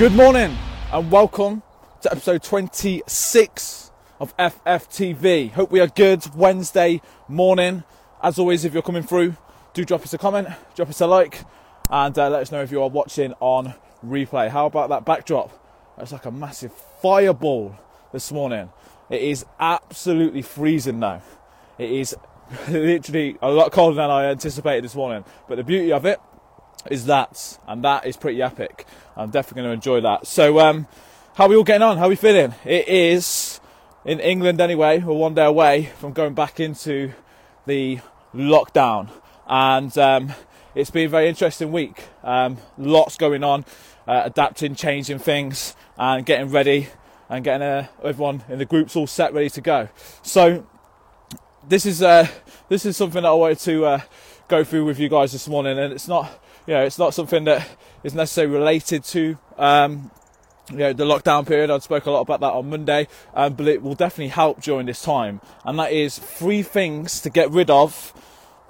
Good morning and welcome to episode 26 of FFTV. Hope we are good Wednesday morning. As always, if you're coming through, do drop us a comment, drop us a like, and uh, let us know if you are watching on replay. How about that backdrop? It's like a massive fireball this morning. It is absolutely freezing now. It is literally a lot colder than I anticipated this morning. But the beauty of it is that, and that is pretty epic. I'm definitely going to enjoy that. So, um, how are we all getting on? How are we feeling? It is in England anyway. We're one day away from going back into the lockdown, and um, it's been a very interesting week. Um, lots going on, uh, adapting, changing things, and getting ready, and getting uh, everyone in the groups all set, ready to go. So, this is uh, this is something that I wanted to uh, go through with you guys this morning, and it's not you know, it's not something that is necessarily related to um, you know, the lockdown period. I spoke a lot about that on Monday, um, but it will definitely help during this time. And that is three things to get rid of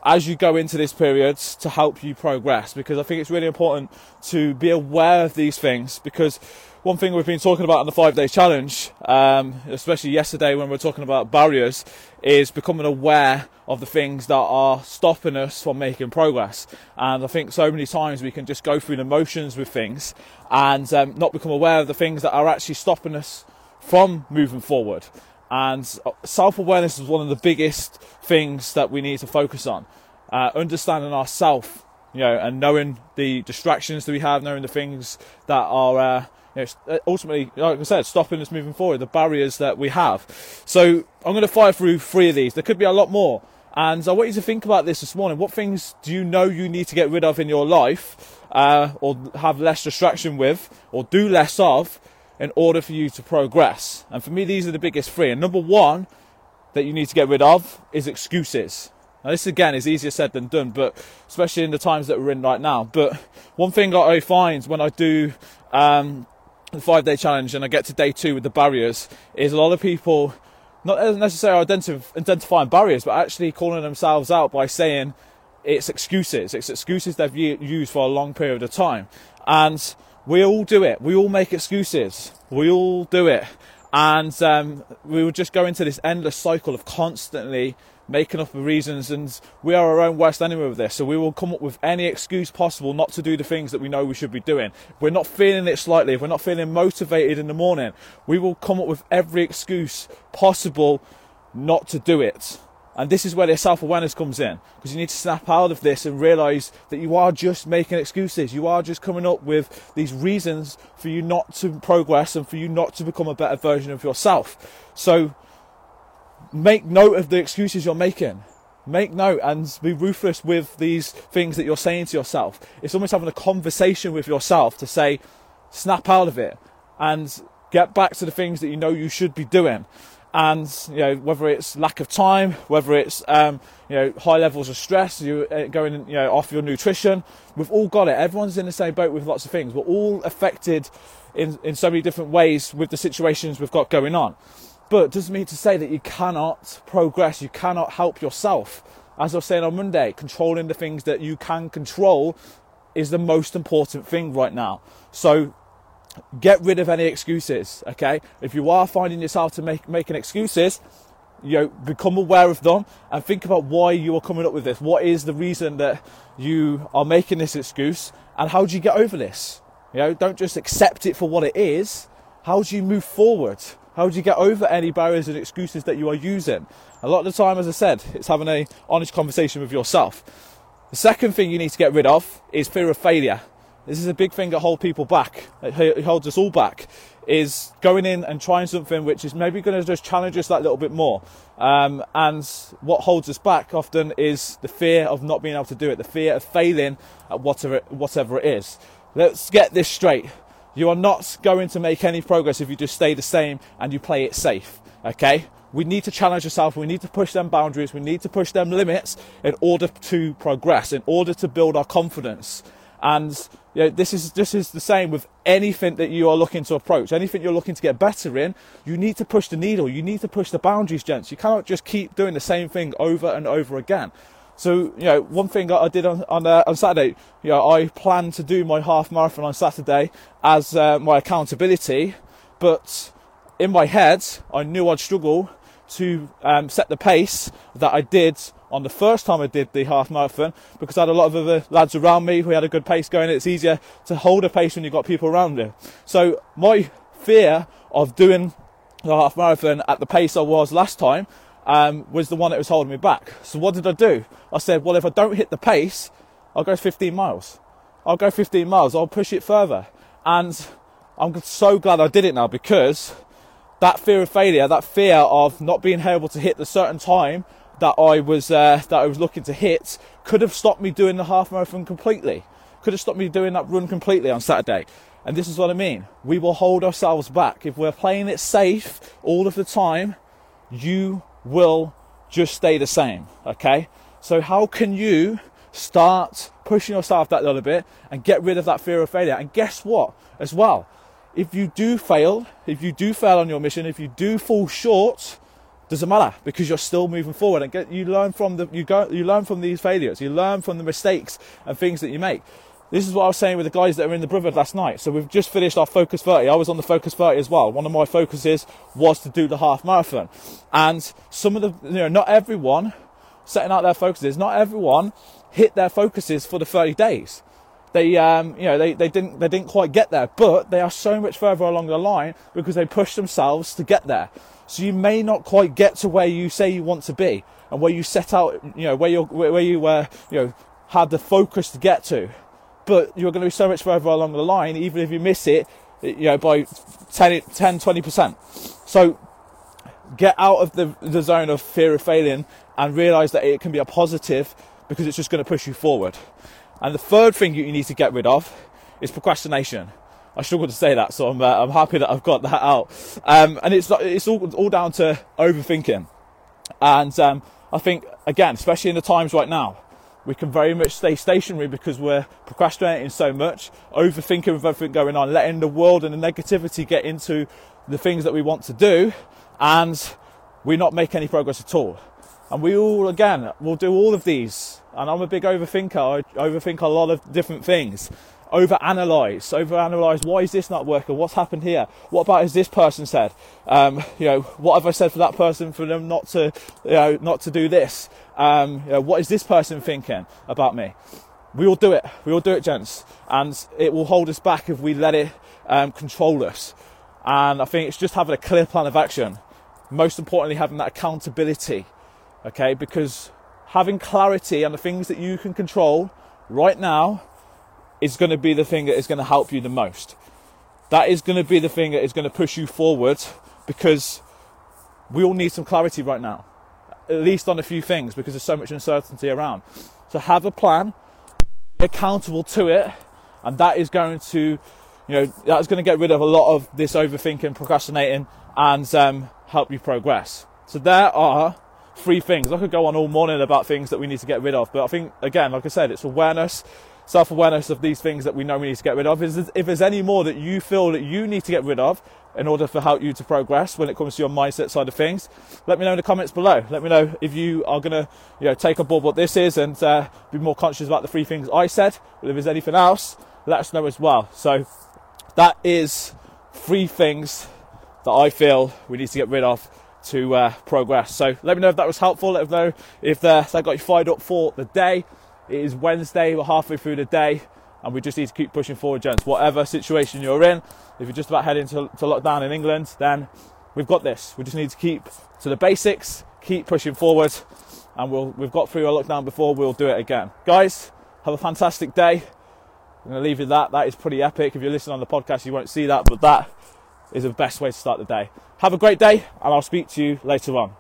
as you go into this period to help you progress. Because I think it's really important to be aware of these things because one thing we've been talking about on the five day challenge, um, especially yesterday when we are talking about barriers, is becoming aware of the things that are stopping us from making progress. And I think so many times we can just go through the motions with things and um, not become aware of the things that are actually stopping us from moving forward. And self awareness is one of the biggest things that we need to focus on. Uh, understanding ourself, you know, and knowing the distractions that we have, knowing the things that are. Uh, you know, uh, ultimately, like I said, stopping us moving forward, the barriers that we have. So I'm going to fire through three of these. There could be a lot more. And I want you to think about this this morning. What things do you know you need to get rid of in your life, uh, or have less distraction with, or do less of, in order for you to progress? And for me, these are the biggest three. And number one that you need to get rid of is excuses. Now, this again is easier said than done, but especially in the times that we're in right now. But one thing I find when I do um, the five day challenge and I get to day two with the barriers is a lot of people not necessarily identif- identifying barriers, but actually calling themselves out by saying it's excuses. It's excuses they've used for a long period of time. And we all do it. We all make excuses. We all do it. And um, we will just go into this endless cycle of constantly making up reasons, and we are our own worst enemy with this. So we will come up with any excuse possible not to do the things that we know we should be doing. If we're not feeling it slightly, if we're not feeling motivated in the morning, we will come up with every excuse possible not to do it. And this is where the self awareness comes in because you need to snap out of this and realize that you are just making excuses. You are just coming up with these reasons for you not to progress and for you not to become a better version of yourself. So make note of the excuses you're making. Make note and be ruthless with these things that you're saying to yourself. It's almost having a conversation with yourself to say, snap out of it and get back to the things that you know you should be doing. And you know whether it's lack of time, whether it's um, you know high levels of stress, you uh, going you know off your nutrition. We've all got it. Everyone's in the same boat with lots of things. We're all affected in in so many different ways with the situations we've got going on. But doesn't mean to say that you cannot progress, you cannot help yourself. As I was saying on Monday, controlling the things that you can control is the most important thing right now. So get rid of any excuses, okay? If you are finding yourself to make making excuses, you know, become aware of them and think about why you are coming up with this. What is the reason that you are making this excuse and how do you get over this? You know, don't just accept it for what it is. How do you move forward? How do you get over any barriers and excuses that you are using? A lot of the time, as I said, it's having a honest conversation with yourself. The second thing you need to get rid of is fear of failure. This is a big thing that holds people back. It holds us all back. Is going in and trying something which is maybe going to just challenge us that little bit more. Um, and what holds us back often is the fear of not being able to do it, the fear of failing at whatever whatever it is. Let's get this straight. You are not going to make any progress if you just stay the same and you play it safe. Okay? We need to challenge ourselves. We need to push them boundaries. We need to push them limits in order to progress, in order to build our confidence. And you know, this is this is the same with anything that you are looking to approach, anything you're looking to get better in. You need to push the needle. You need to push the boundaries, gents. You cannot just keep doing the same thing over and over again. So, you know, one thing I did on on, uh, on Saturday, you know, I planned to do my half marathon on Saturday as uh, my accountability, but in my head, I knew I'd struggle to um, set the pace that I did on the first time I did the half marathon because I had a lot of other lads around me who had a good pace going. It's easier to hold a pace when you've got people around you. So my fear of doing the half marathon at the pace I was last time um, was the one that was holding me back. So what did I do? I said, well, if I don't hit the pace, I'll go 15 miles. I'll go 15 miles. I'll push it further. And I'm so glad I did it now because that fear of failure, that fear of not being able to hit the certain time that I was uh, that I was looking to hit, could have stopped me doing the half marathon completely. Could have stopped me doing that run completely on Saturday. And this is what I mean. We will hold ourselves back if we're playing it safe all of the time. You will just stay the same. Okay. So how can you start pushing yourself that little bit and get rid of that fear of failure? And guess what? As well, if you do fail, if you do fail on your mission, if you do fall short, doesn't matter because you're still moving forward and get, you learn from the you go you learn from these failures, you learn from the mistakes and things that you make. This is what I was saying with the guys that were in the Brotherhood last night. So we've just finished our Focus 30. I was on the Focus 30 as well. One of my focuses was to do the half marathon. And some of the, you know, not everyone setting out their focuses, not everyone hit their focuses for the 30 days they um, you know they, they didn't they didn't quite get there but they are so much further along the line because they pushed themselves to get there so you may not quite get to where you say you want to be and where you set out you know where you where you uh, you know had the focus to get to but you're going to be so much further along the line even if you miss it you know by 10 10 20% so get out of the, the zone of fear of failing and realize that it can be a positive because it's just going to push you forward and the third thing you need to get rid of is procrastination. I struggle to say that, so I'm, uh, I'm happy that I've got that out. Um, and it's it's all, all down to overthinking. And um, I think, again, especially in the times right now, we can very much stay stationary because we're procrastinating so much, overthinking with everything going on, letting the world and the negativity get into the things that we want to do, and we not make any progress at all. And we all, again, will do all of these. And I'm a big overthinker. I overthink a lot of different things. Overanalyze, overanalyze. Why is this not working? What's happened here? What about has this person said? Um, you know, what have I said for that person for them not to, you know, not to do this? Um, you know, what is this person thinking about me? We all do it. We all do it, gents, and it will hold us back if we let it um, control us. And I think it's just having a clear plan of action. Most importantly, having that accountability okay? Because having clarity on the things that you can control right now is going to be the thing that is going to help you the most. That is going to be the thing that is going to push you forward because we all need some clarity right now, at least on a few things because there's so much uncertainty around. So have a plan, be accountable to it, and that is going to, you know, that's going to get rid of a lot of this overthinking, procrastinating, and um, help you progress. So there are three things. I could go on all morning about things that we need to get rid of, but I think, again, like I said, it's awareness, self awareness of these things that we know we need to get rid of. Is If there's any more that you feel that you need to get rid of in order for help you to progress when it comes to your mindset side of things, let me know in the comments below. Let me know if you are going to you know, take on board what this is and uh, be more conscious about the three things I said. But if there's anything else, let us know as well. So that is three things that I feel we need to get rid of to uh, progress. So let me know if that was helpful. Let me know if uh, that got you fired up for the day. It is Wednesday, we're halfway through the day, and we just need to keep pushing forward, gents. Whatever situation you're in, if you're just about heading to, to lockdown in England, then we've got this. We just need to keep to the basics, keep pushing forward, and we'll, we've got through a lockdown before, we'll do it again. Guys, have a fantastic day. I'm going to leave you that. That is pretty epic. If you're listening on the podcast, you won't see that, but that is the best way to start the day. Have a great day, and I'll speak to you later on.